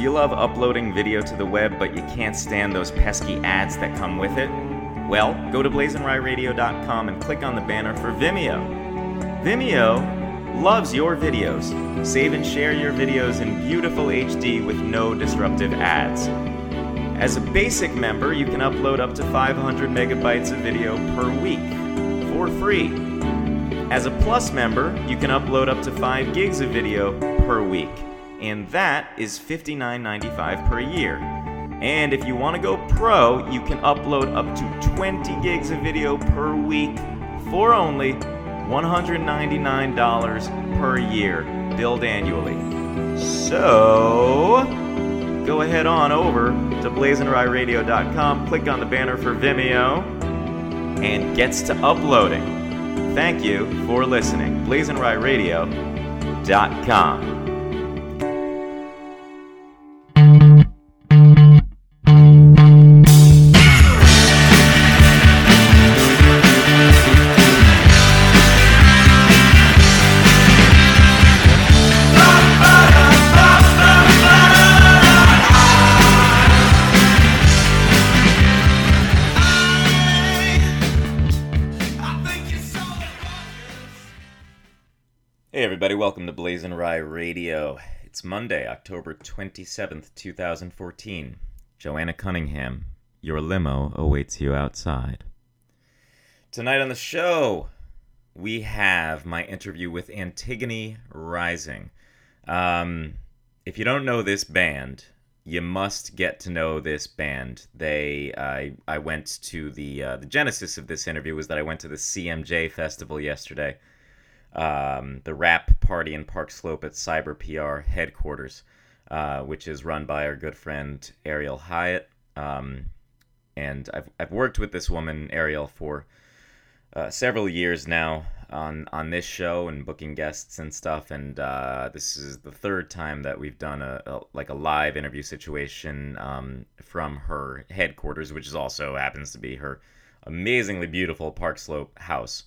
Do you love uploading video to the web, but you can't stand those pesky ads that come with it? Well, go to blazingryradio.com and click on the banner for Vimeo. Vimeo loves your videos. Save and share your videos in beautiful HD with no disruptive ads. As a basic member, you can upload up to 500 megabytes of video per week for free. As a Plus member, you can upload up to 5 gigs of video per week, and that is $59.95 per year. And if you want to go pro, you can upload up to 20 gigs of video per week for only $199 per year, billed annually. So, go ahead on over to blazingryradio.com, click on the banner for Vimeo, and gets to uploading. Thank you for listening. blazingryradio.com. welcome to Blazing Rye Radio. It's Monday, October 27th, 2014. Joanna Cunningham, your limo awaits you outside. Tonight on the show, we have my interview with Antigone Rising. Um, if you don't know this band, you must get to know this band. They, I, I went to the uh, the genesis of this interview was that I went to the CMJ festival yesterday um, the wrap party in Park Slope at Cyber PR headquarters, uh, which is run by our good friend Ariel Hyatt. Um, and I've, I've worked with this woman, Ariel, for uh, several years now on, on this show and booking guests and stuff. And uh, this is the third time that we've done a, a like a live interview situation um, from her headquarters, which is also happens to be her amazingly beautiful Park Slope house.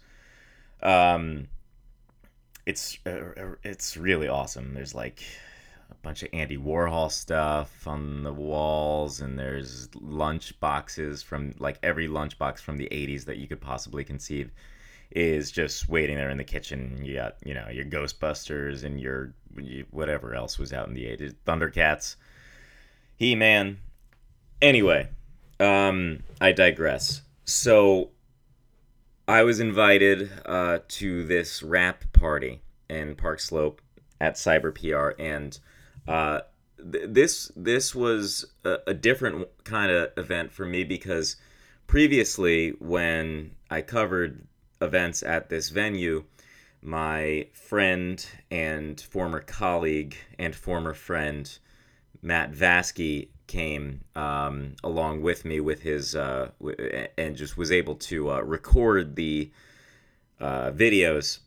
Um, it's uh, it's really awesome. There's like a bunch of Andy Warhol stuff on the walls, and there's lunch boxes from like every lunch box from the '80s that you could possibly conceive is just waiting there in the kitchen. You got you know your Ghostbusters and your whatever else was out in the '80s, Thundercats, He Man. Anyway, um, I digress. So I was invited uh, to this wrap party in Park Slope at Cyber PR, and uh, th- this this was a, a different kind of event for me because previously, when I covered events at this venue, my friend and former colleague and former friend Matt Vasky came um, along with me with his uh, w- and just was able to uh, record the uh, videos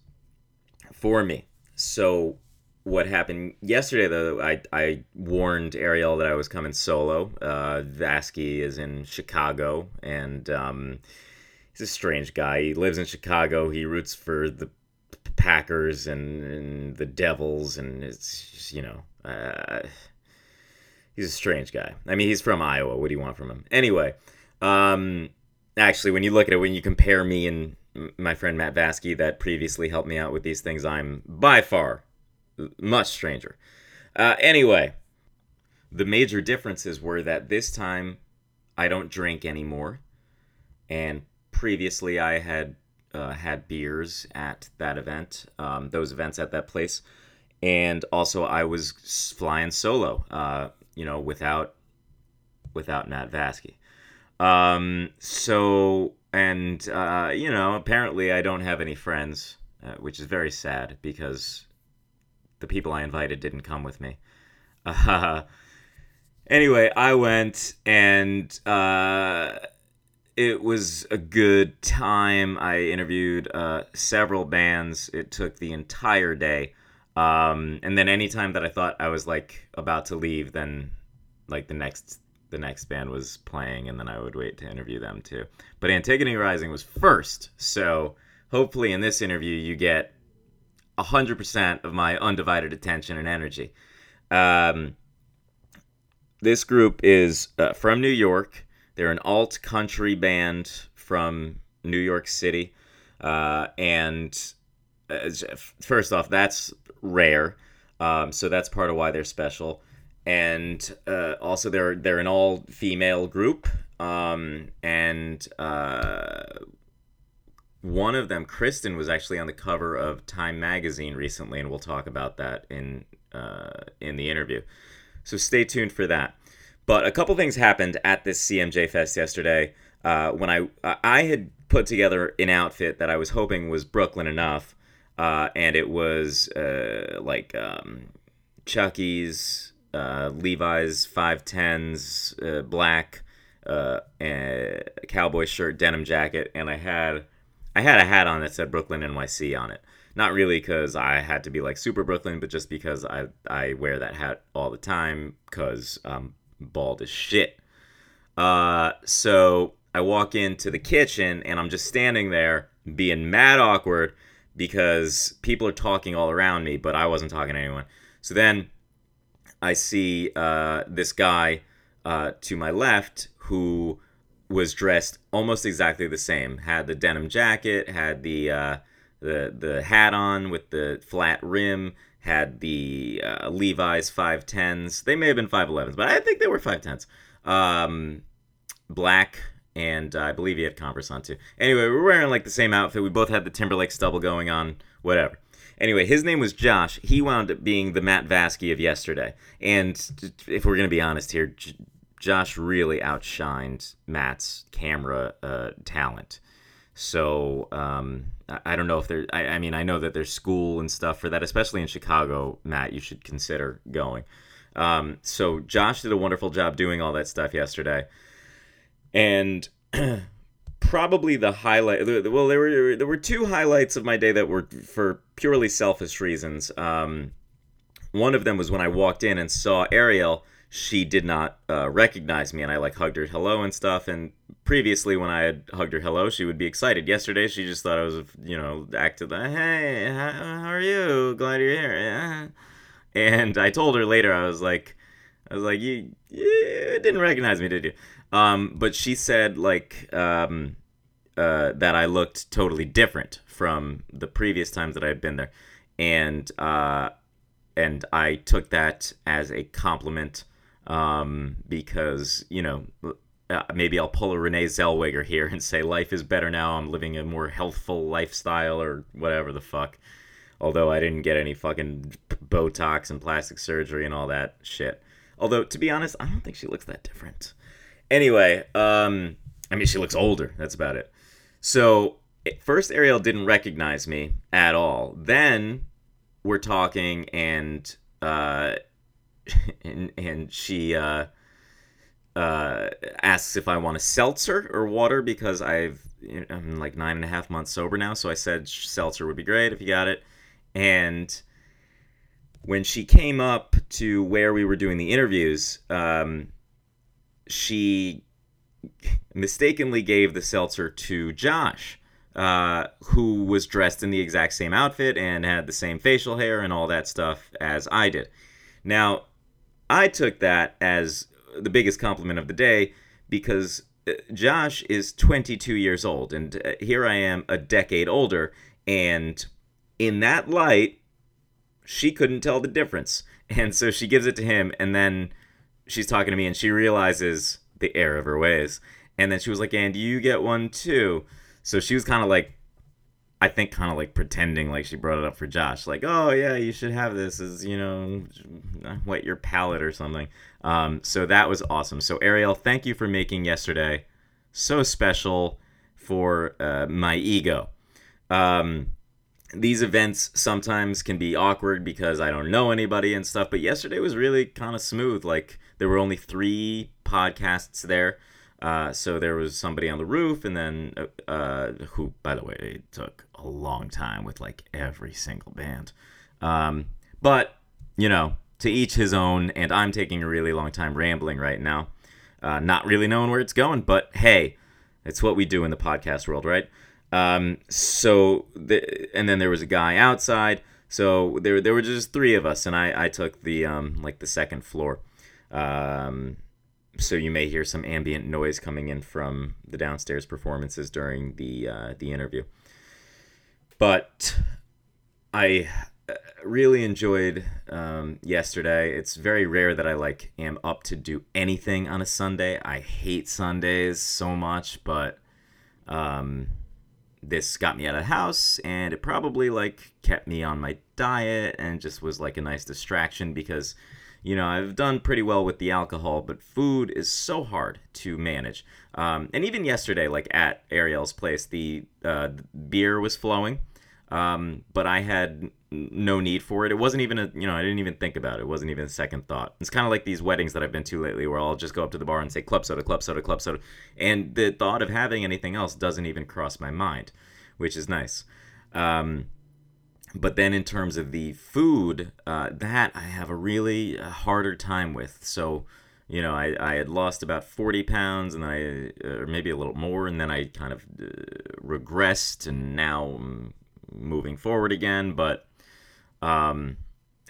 for me. So what happened yesterday though I, I warned ariel that i was coming solo. Uh, vasky is in chicago and um, he's a strange guy. He lives in chicago. He roots for the packers and, and the devils and it's just, you know uh, he's a strange guy. I mean, he's from Iowa. What do you want from him? Anyway, um, actually, when you look at it, when you compare me and my friend Matt Vasky, that previously helped me out with these things, I'm by far much stranger. Uh, anyway, the major differences were that this time I don't drink anymore, and previously I had uh, had beers at that event, um, those events at that place, and also I was flying solo. Uh, you know, without without Matt Vasky. Um, so and uh, you know, apparently I don't have any friends, uh, which is very sad because the people I invited didn't come with me. Uh, anyway, I went and uh, it was a good time. I interviewed uh, several bands. It took the entire day. Um, and then anytime that I thought I was like about to leave, then like the next the next band was playing, and then I would wait to interview them too. But Antigone Rising was first, so hopefully in this interview you get hundred percent of my undivided attention and energy. Um, this group is uh, from New York. They're an alt country band from New York City, uh, and first off, that's rare. Um, so that's part of why they're special. And uh, also, they're they're an all female group, um, and uh, one of them, Kristen, was actually on the cover of Time magazine recently, and we'll talk about that in uh, in the interview. So stay tuned for that. But a couple things happened at this CMJ Fest yesterday. Uh, when I I had put together an outfit that I was hoping was Brooklyn enough, uh, and it was uh, like um, Chucky's, uh, Levi's five tens, uh, black, uh, and cowboy shirt, denim jacket, and I had I had a hat on that said Brooklyn NYC on it. Not really because I had to be like super Brooklyn, but just because I I wear that hat all the time because I'm bald as shit. Uh, so I walk into the kitchen and I'm just standing there being mad awkward because people are talking all around me, but I wasn't talking to anyone. So then I see uh, this guy uh, to my left who was dressed almost exactly the same. Had the denim jacket, had the uh, the the hat on with the flat rim, had the uh, Levi's five tens. They may have been five elevens, but I think they were five tens. Um, black and uh, I believe he had Converse on too. Anyway, we are wearing like the same outfit. We both had the Timberlake stubble going on, whatever. Anyway, his name was Josh. He wound up being the Matt Vasky of yesterday. And if we're going to be honest here, J- Josh really outshined Matt's camera uh, talent. So um, I, I don't know if there. I, I mean, I know that there's school and stuff for that, especially in Chicago. Matt, you should consider going. Um, so Josh did a wonderful job doing all that stuff yesterday and probably the highlight well there were there were two highlights of my day that were for purely selfish reasons. Um, one of them was when i walked in and saw ariel she did not uh, recognize me and i like hugged her hello and stuff. And previously when i had hugged her hello she would be excited. Yesterday she just thought i was you know acted like hey how are you? Glad you're here. And i told her later i was like i was like you, you didn't recognize me did you um, but she said like um, uh, that I looked totally different from the previous times that I had been there, and uh, and I took that as a compliment um, because you know uh, maybe I'll pull a Renee Zellweger here and say life is better now. I'm living a more healthful lifestyle or whatever the fuck. Although I didn't get any fucking Botox and plastic surgery and all that shit. Although to be honest, I don't think she looks that different. Anyway, um, I mean, she looks older. That's about it. So first, Ariel didn't recognize me at all. Then we're talking, and uh, and and she uh, uh, asks if I want a seltzer or water because I've I'm like nine and a half months sober now. So I said seltzer would be great if you got it, and when she came up to where we were doing the interviews, um, she mistakenly gave the seltzer to Josh, uh, who was dressed in the exact same outfit and had the same facial hair and all that stuff as I did. Now, I took that as the biggest compliment of the day because uh, Josh is 22 years old, and uh, here I am a decade older, and in that light, she couldn't tell the difference. And so she gives it to him, and then she's talking to me and she realizes the error of her ways. And then she was like, and you get one too. So she was kind of like, I think, kind of like pretending like she brought it up for Josh. Like, oh, yeah, you should have this as, you know, wet your palate or something. Um, so that was awesome. So, Ariel, thank you for making yesterday so special for uh, my ego. Um, these events sometimes can be awkward because I don't know anybody and stuff, but yesterday was really kind of smooth. Like, there were only three podcasts there. Uh, so there was somebody on the roof, and then uh, uh, who, by the way, it took a long time with like every single band. Um, but you know, to each his own. And I'm taking a really long time rambling right now, uh, not really knowing where it's going. But hey, it's what we do in the podcast world, right? Um, so the, and then there was a guy outside. So there there were just three of us, and I I took the um like the second floor. Um, so you may hear some ambient noise coming in from the downstairs performances during the uh, the interview. But I uh, really enjoyed um, yesterday. It's very rare that I like am up to do anything on a Sunday. I hate Sundays so much, but um, this got me out of the house, and it probably like kept me on my diet, and just was like a nice distraction because you know, I've done pretty well with the alcohol, but food is so hard to manage. Um, and even yesterday, like at Ariel's place, the, uh, beer was flowing, um, but I had no need for it. It wasn't even a, you know, I didn't even think about it. It wasn't even a second thought. It's kind of like these weddings that I've been to lately where I'll just go up to the bar and say club soda, club soda, club soda. And the thought of having anything else doesn't even cross my mind, which is nice. Um, but then in terms of the food, uh, that I have a really uh, harder time with. So, you know, I, I had lost about 40 pounds and then I, or maybe a little more, and then I kind of uh, regressed and now I'm moving forward again. But um,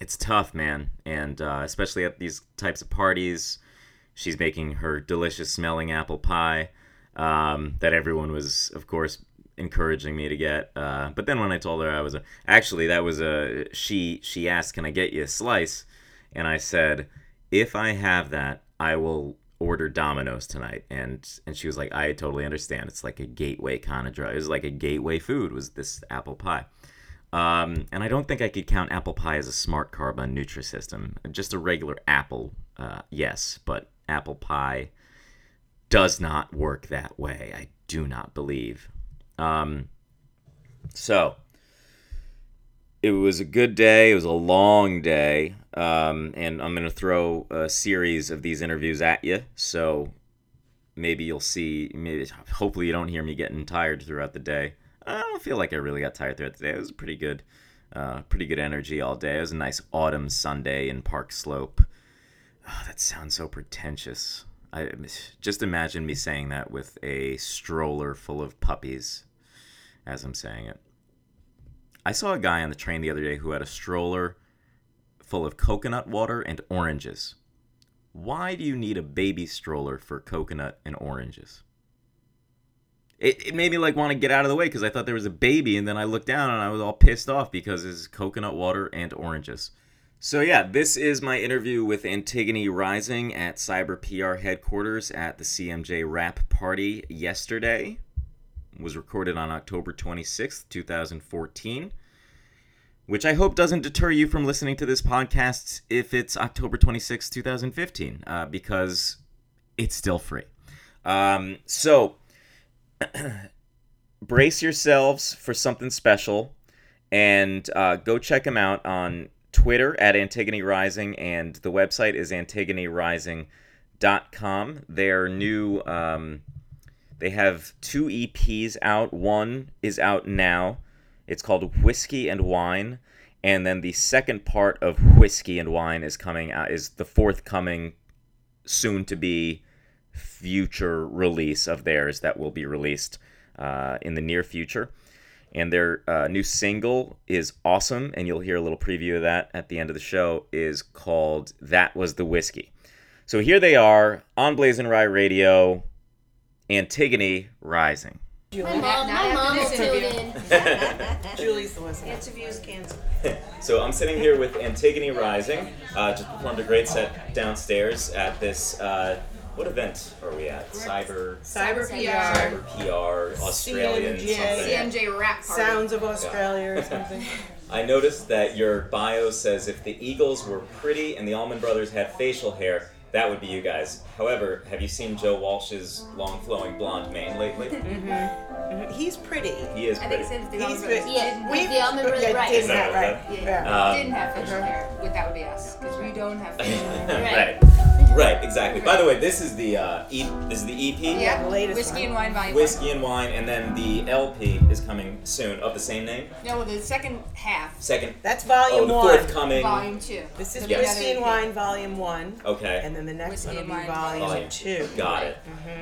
it's tough, man. And uh, especially at these types of parties, she's making her delicious smelling apple pie um, that everyone was, of course, encouraging me to get. Uh, but then when I told her I was a, actually that was a she she asked, "Can I get you a slice?" And I said, "If I have that, I will order Domino's tonight." And and she was like, "I totally understand. It's like a gateway kind of drug. It was like a gateway food. Was this apple pie?" Um, and I don't think I could count apple pie as a smart carb on Nutrisystem. Just a regular apple, uh, yes, but apple pie does not work that way. I do not believe. Um, so it was a good day. It was a long day, um, and I'm gonna throw a series of these interviews at you. So maybe you'll see. Maybe hopefully you don't hear me getting tired throughout the day. I don't feel like I really got tired throughout the day. It was pretty good, uh, pretty good energy all day. It was a nice autumn Sunday in Park Slope. Oh, that sounds so pretentious. I just imagine me saying that with a stroller full of puppies as I'm saying it. I saw a guy on the train the other day who had a stroller full of coconut water and oranges. Why do you need a baby stroller for coconut and oranges? It, it made me like want to get out of the way because I thought there was a baby, and then I looked down and I was all pissed off because it's coconut water and oranges. So yeah, this is my interview with Antigone Rising at Cyber PR headquarters at the CMJ Wrap Party yesterday was recorded on October 26th, 2014, which I hope doesn't deter you from listening to this podcast if it's October 26th, 2015, uh, because it's still free. Um, so, brace yourselves for something special and uh, go check them out on Twitter at Antigone Rising, and the website is antigonerising.com. Their new. Um, they have two EPs out. One is out now. It's called Whiskey and Wine. And then the second part of Whiskey and Wine is coming out, is the forthcoming, soon to be future release of theirs that will be released uh, in the near future. And their uh, new single is awesome, and you'll hear a little preview of that at the end of the show, is called That Was the Whiskey. So here they are on Blazing Rye Radio Antigone Rising. My mom, my mom will tune in. Julie's the one. Interviews canceled. so I'm sitting here with Antigone Rising. Uh, just performed a great set downstairs at this. Uh, what event are we at? Cyber. Cyber PR. Cyber PR Australian CMJ. something. CMJ wrap party. Sounds of Australia or something. I noticed that your bio says if the Eagles were pretty and the Allman Brothers had facial hair, that would be you guys. However, have you seen Joe Walsh's long flowing blonde mane lately? Mhm. He's pretty. He is I think pretty. it's if the He's Allman Yeah, didn't, with the Allman Brothers, yeah, right. did Is that that what right. yeah, Yeah. Um, didn't have facial hair, but that would be us because we don't have facial hair. right. Right, exactly. By the way, this is the uh, e- this is the EP. Yeah, the latest whiskey one. and wine volume. Whiskey and wine, and then the LP is coming soon of the same name. No, the second half, Second. That's Oh, volume the one. forthcoming. volume two. This is Yes. Whiskey and Wine Volume One, Okay. and then the next Whiskey one will and be Wine Volume Volume Two. Got it.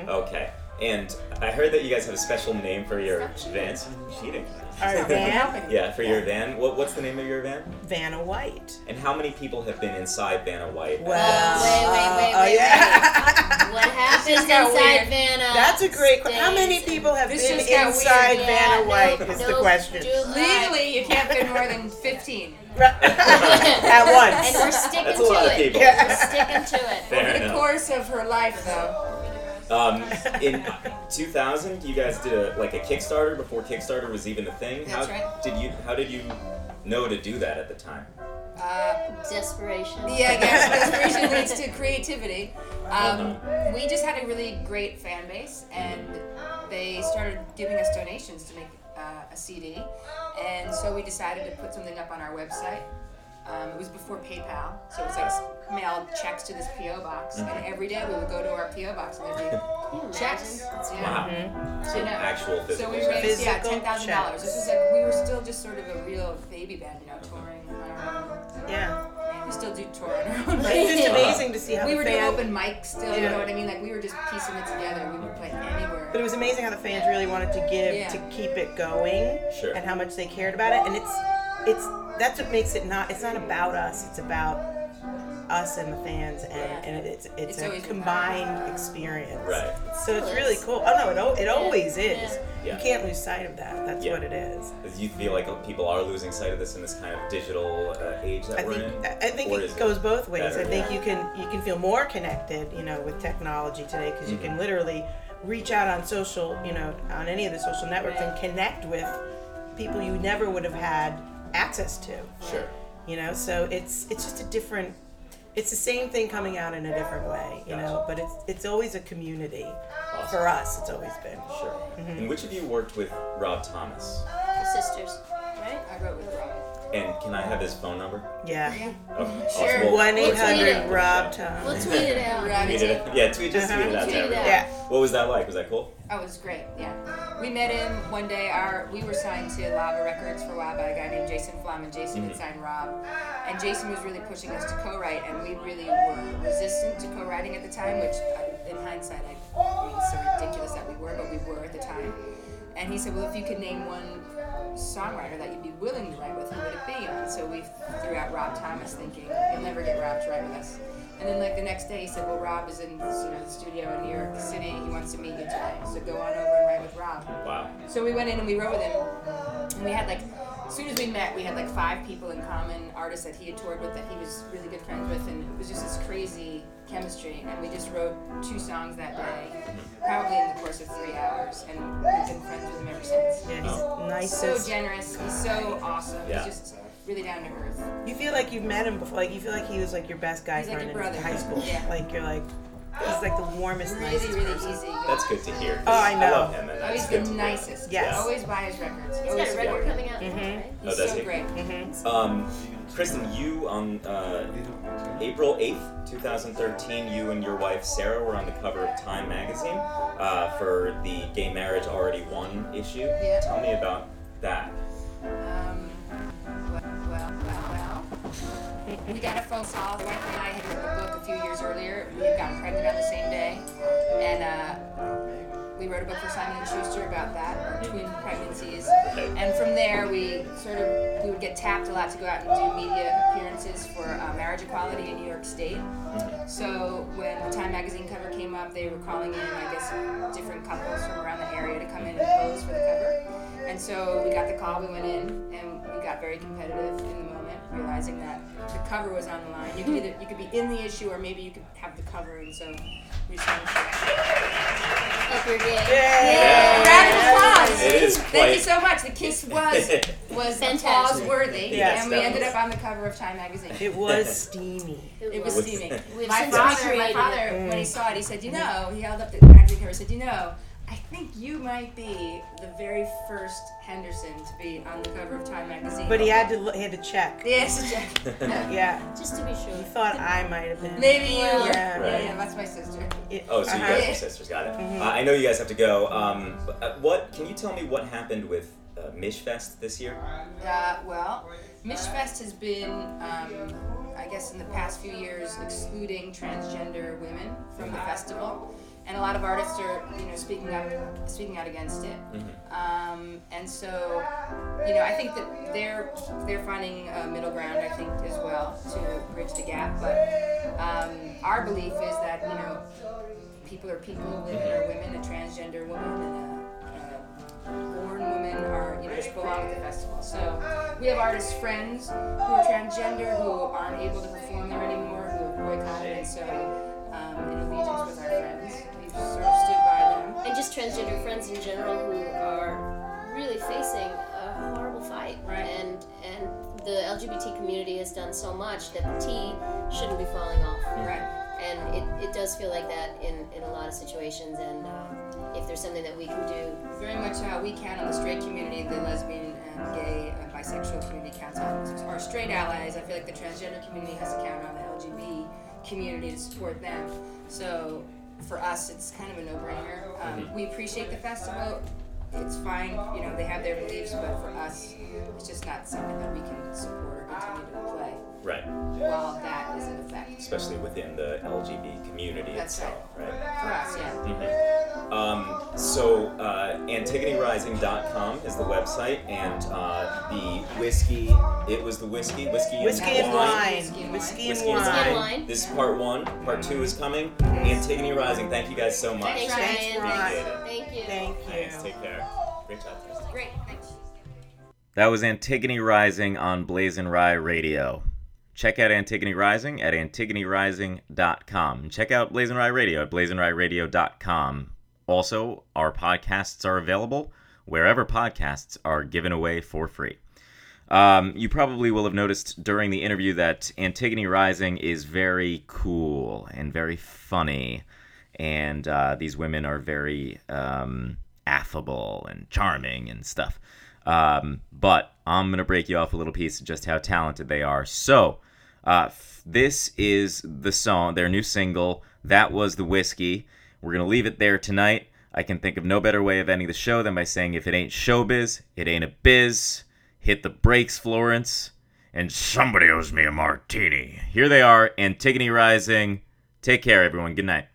Okay. And I heard that you guys have a special name for your van. Cheating. Our van, Yeah, for your van. What, what's the name of your van? Vanna White. And how many people have been inside Vanna White? Well, wait, wait, wait, uh, happens just got inside weird. Vanna. That's a great question. How many people have This been inside weird. Vanna Yeah, White? no, is the question. Ju- Legally, you can't fit more than 15. At once. And we're sticking That's to a lot of it. people. Yeah. We're sticking to it. Fair Over the course of her life, though. Um, in 2000, you guys did a like a Kickstarter before Kickstarter was even a thing. That's how right. did you? How did you know to do that at the time? Uh, Desperation. yeah, I guess desperation leads to creativity. Um, Uh-huh. we just had a really great fan base, and they started giving us donations to make uh, a CD. And so we decided to put something up on our website. Um, it was before PayPal, so it was like s- mailed checks to this PO box, and every day we would go to our PO box and there'd be checks. Yeah. Wow. So I know. actual So physical. we stuff. raised yeah ten thousand dollars. This was like we were still just sort of a real baby band, you know, touring on our own. Yeah. We still do tour on our own. It's But just amazing to see how we the were doing open mics still. You know what I mean? Like we were just piecing it together. We would play anywhere. But it was amazing how the fans really wanted to give Yeah. to keep it going Sure. and how much they cared about it. And it's it's that's what makes it not it's not about us, it's about us and the fans and, Yeah. and it's it's, It's a always been combined experience. Right. So it's really cool. Oh no, it, it always is. Yeah. You can't lose sight of that. That's Yeah. what it is. You feel like people are losing sight of this in this kind of digital uh, age that I we're think in? I think Or it is goes both ways. better? I think you can you can feel more connected, you know, with technology today because you Mm-hmm. can literally reach out on social, you know, on any of the social networks and connect with people you never would have had access to. Sure. You know, so it's it's just a different. It's the same thing coming out in a different way, you know, but it's it's always a community. For us, it's always been. Sure. Mm-hmm. And which of you worked with Rob Thomas? The sisters, right? I wrote with Rob. And can I have his phone number? Yeah. Oh, Sure. awesome. Well, One eight We'll tweet it. Rob We'll Thomas. tweet it out. Rob tweet it. Yeah, tweet just tweet it out Tweet it out. Yeah. What was that like? Was that cool? Oh, it was great. Yeah, we met him one day. Our we were signed to Lava Records for a while by a guy named Jason Flom, and Jason Mm-hmm. had signed Rob. And Jason was really pushing us to co-write, and we really were resistant to co-writing at the time. Which, uh, in hindsight, I, I mean, it's so ridiculous that we were, but we were at the time. And he said, "Well, if you could name one songwriter that you'd be willing to write with, who would it be?" And so we threw out Rob Thomas, thinking you'll never get Rob to write with us. And then like the next day, he said, "Well, Rob is in you know the studio in New York City. He wants to meet you today. So go on over and write with Rob." Wow. So we went in and we wrote with him, and we had like, as soon as we met, we had like five people in common, artists that he had toured with, that he was really good friends with, and it was just this crazy chemistry. And we just wrote two songs that day, probably in the course of three hours, and we've been friends with him ever since. Yeah, he's Oh. nice. So generous, he's so awesome. Yeah. He's just really down to earth. You feel like you've met him before. Like you feel like he was like your best guy He's like friend your in brother. high school. Yeah. Like you're like he's like the warmest, Really, nicest really person. easy. That's good to hear. 'cause Oh, I know. love him, and Oh, that's he's good the to hear. nicest. Yes. Always buy his records. He's Always got a record support him. coming out now, right? Oh, He's does so he? great. Um, Kristen, you on uh, April 8th, 2013, you and your wife Sarah were on the cover of Time magazine uh, for the Gay Marriage Already Won issue. Yeah. Tell me about that. We got a phone call. My wife and I had written a book a few years earlier. We had gotten pregnant on the same day, and uh, we wrote a book for Simon and Schuster about that, our twin pregnancies. And from there, we sort of we would get tapped a lot to go out and do media appearances for uh, marriage equality in New York State. So when the Time magazine cover came up, they were calling in, I guess, different couples from around the area to come in and pose for the cover. And so we got the call, we went in, and we got very competitive in the moment, realizing that the cover was on the line. You could either you could be in the issue, or maybe you could have the cover. And so we just wanted to Up your game. Yeah. Round of applause. It is Thank you so much. The kiss was was Fantastic. applause worthy, Yes, and we that ended was- up on the cover of Time magazine. It was steamy. It was was- steaming. We've My since father, my recreated father, it. when he mm. saw it, he said, "You know," he held up the magazine cover. Said, "You know, I think you might be the very first Henderson to be on the cover of Time magazine." But he had to look- he had to check. Yes, Yeah. Just to be sure. He thought I might have been. maybe you were. Yeah. Yeah, Right. yeah, that's my sister. It- Oh, so you uh-huh. guys are sisters, got it. Uh, I know you guys have to go. Um, uh, what can you tell me what happened with uh, Michfest this year? Uh, well, Michfest has been, um, I guess, in the past few years, excluding transgender women from the festival, and a lot of artists are, you know, speaking up, speaking out against it. Um, and so, you know, I think that they're they're finding a middle ground. I think as well to bridge the gap. But um, our belief is that you know people are people, women are women, a transgender woman and a, a born woman are, you know, just belong at the festival. So we have artist friends who are transgender who aren't able to perform there anymore, who have boycotted, and so friends in general who are really facing a horrible fight. Right. And and the LGBT community has done so much that the T shouldn't be falling off. Right. And it, it does feel like that in, in a lot of situations. And um, if there's something that we can do, Very much uh, we count on the straight community, the lesbian and gay and bisexual community counts on our straight allies. I feel like the transgender community has to count on the LGBT community to support them. So for us, it's kind of a no-brainer. Um, we appreciate the festival. It's fine, you know, they have their beliefs, but for us, it's just not something that we can support or continue to play Right. while that is in effect. Especially within the LGBT community That's itself, right? For us, yeah. Um, so, uh, AntigoneRising.com is the website, and uh, the whiskey, it was the whiskey, whiskey, Whiskey and wine. Whiskey and Whiskey and Whiskey and Whiskey and wine. wine. This is part one. Part two is coming. Antigone Rising, thank you guys so much. Thanks, Thanks, Ryan. Ryan. Thank you. Thank you. Thanks, take care. Great job. Great, thanks. That was Antigone Rising on Blazing Rye Radio. Check out Antigone Rising at antigonerising.com. Check out Blazing Rye Radio at blazingryeradio.com. Also, our podcasts are available wherever podcasts are given away for free. Um, you probably will have noticed during the interview that Antigone Rising is very cool and very funny, and uh, these women are very um, affable and charming and stuff. Um, but I'm gonna break you off a little piece of just how talented they are. So, uh, f- this is the song, their new single. That was the whiskey. We're gonna leave it there tonight. I can think of no better way of ending the show than by saying, if it ain't showbiz, it ain't a biz. Hit the brakes, Florence. And somebody owes me a martini. Here they are, Antigone Rising. Take care, everyone. Good night.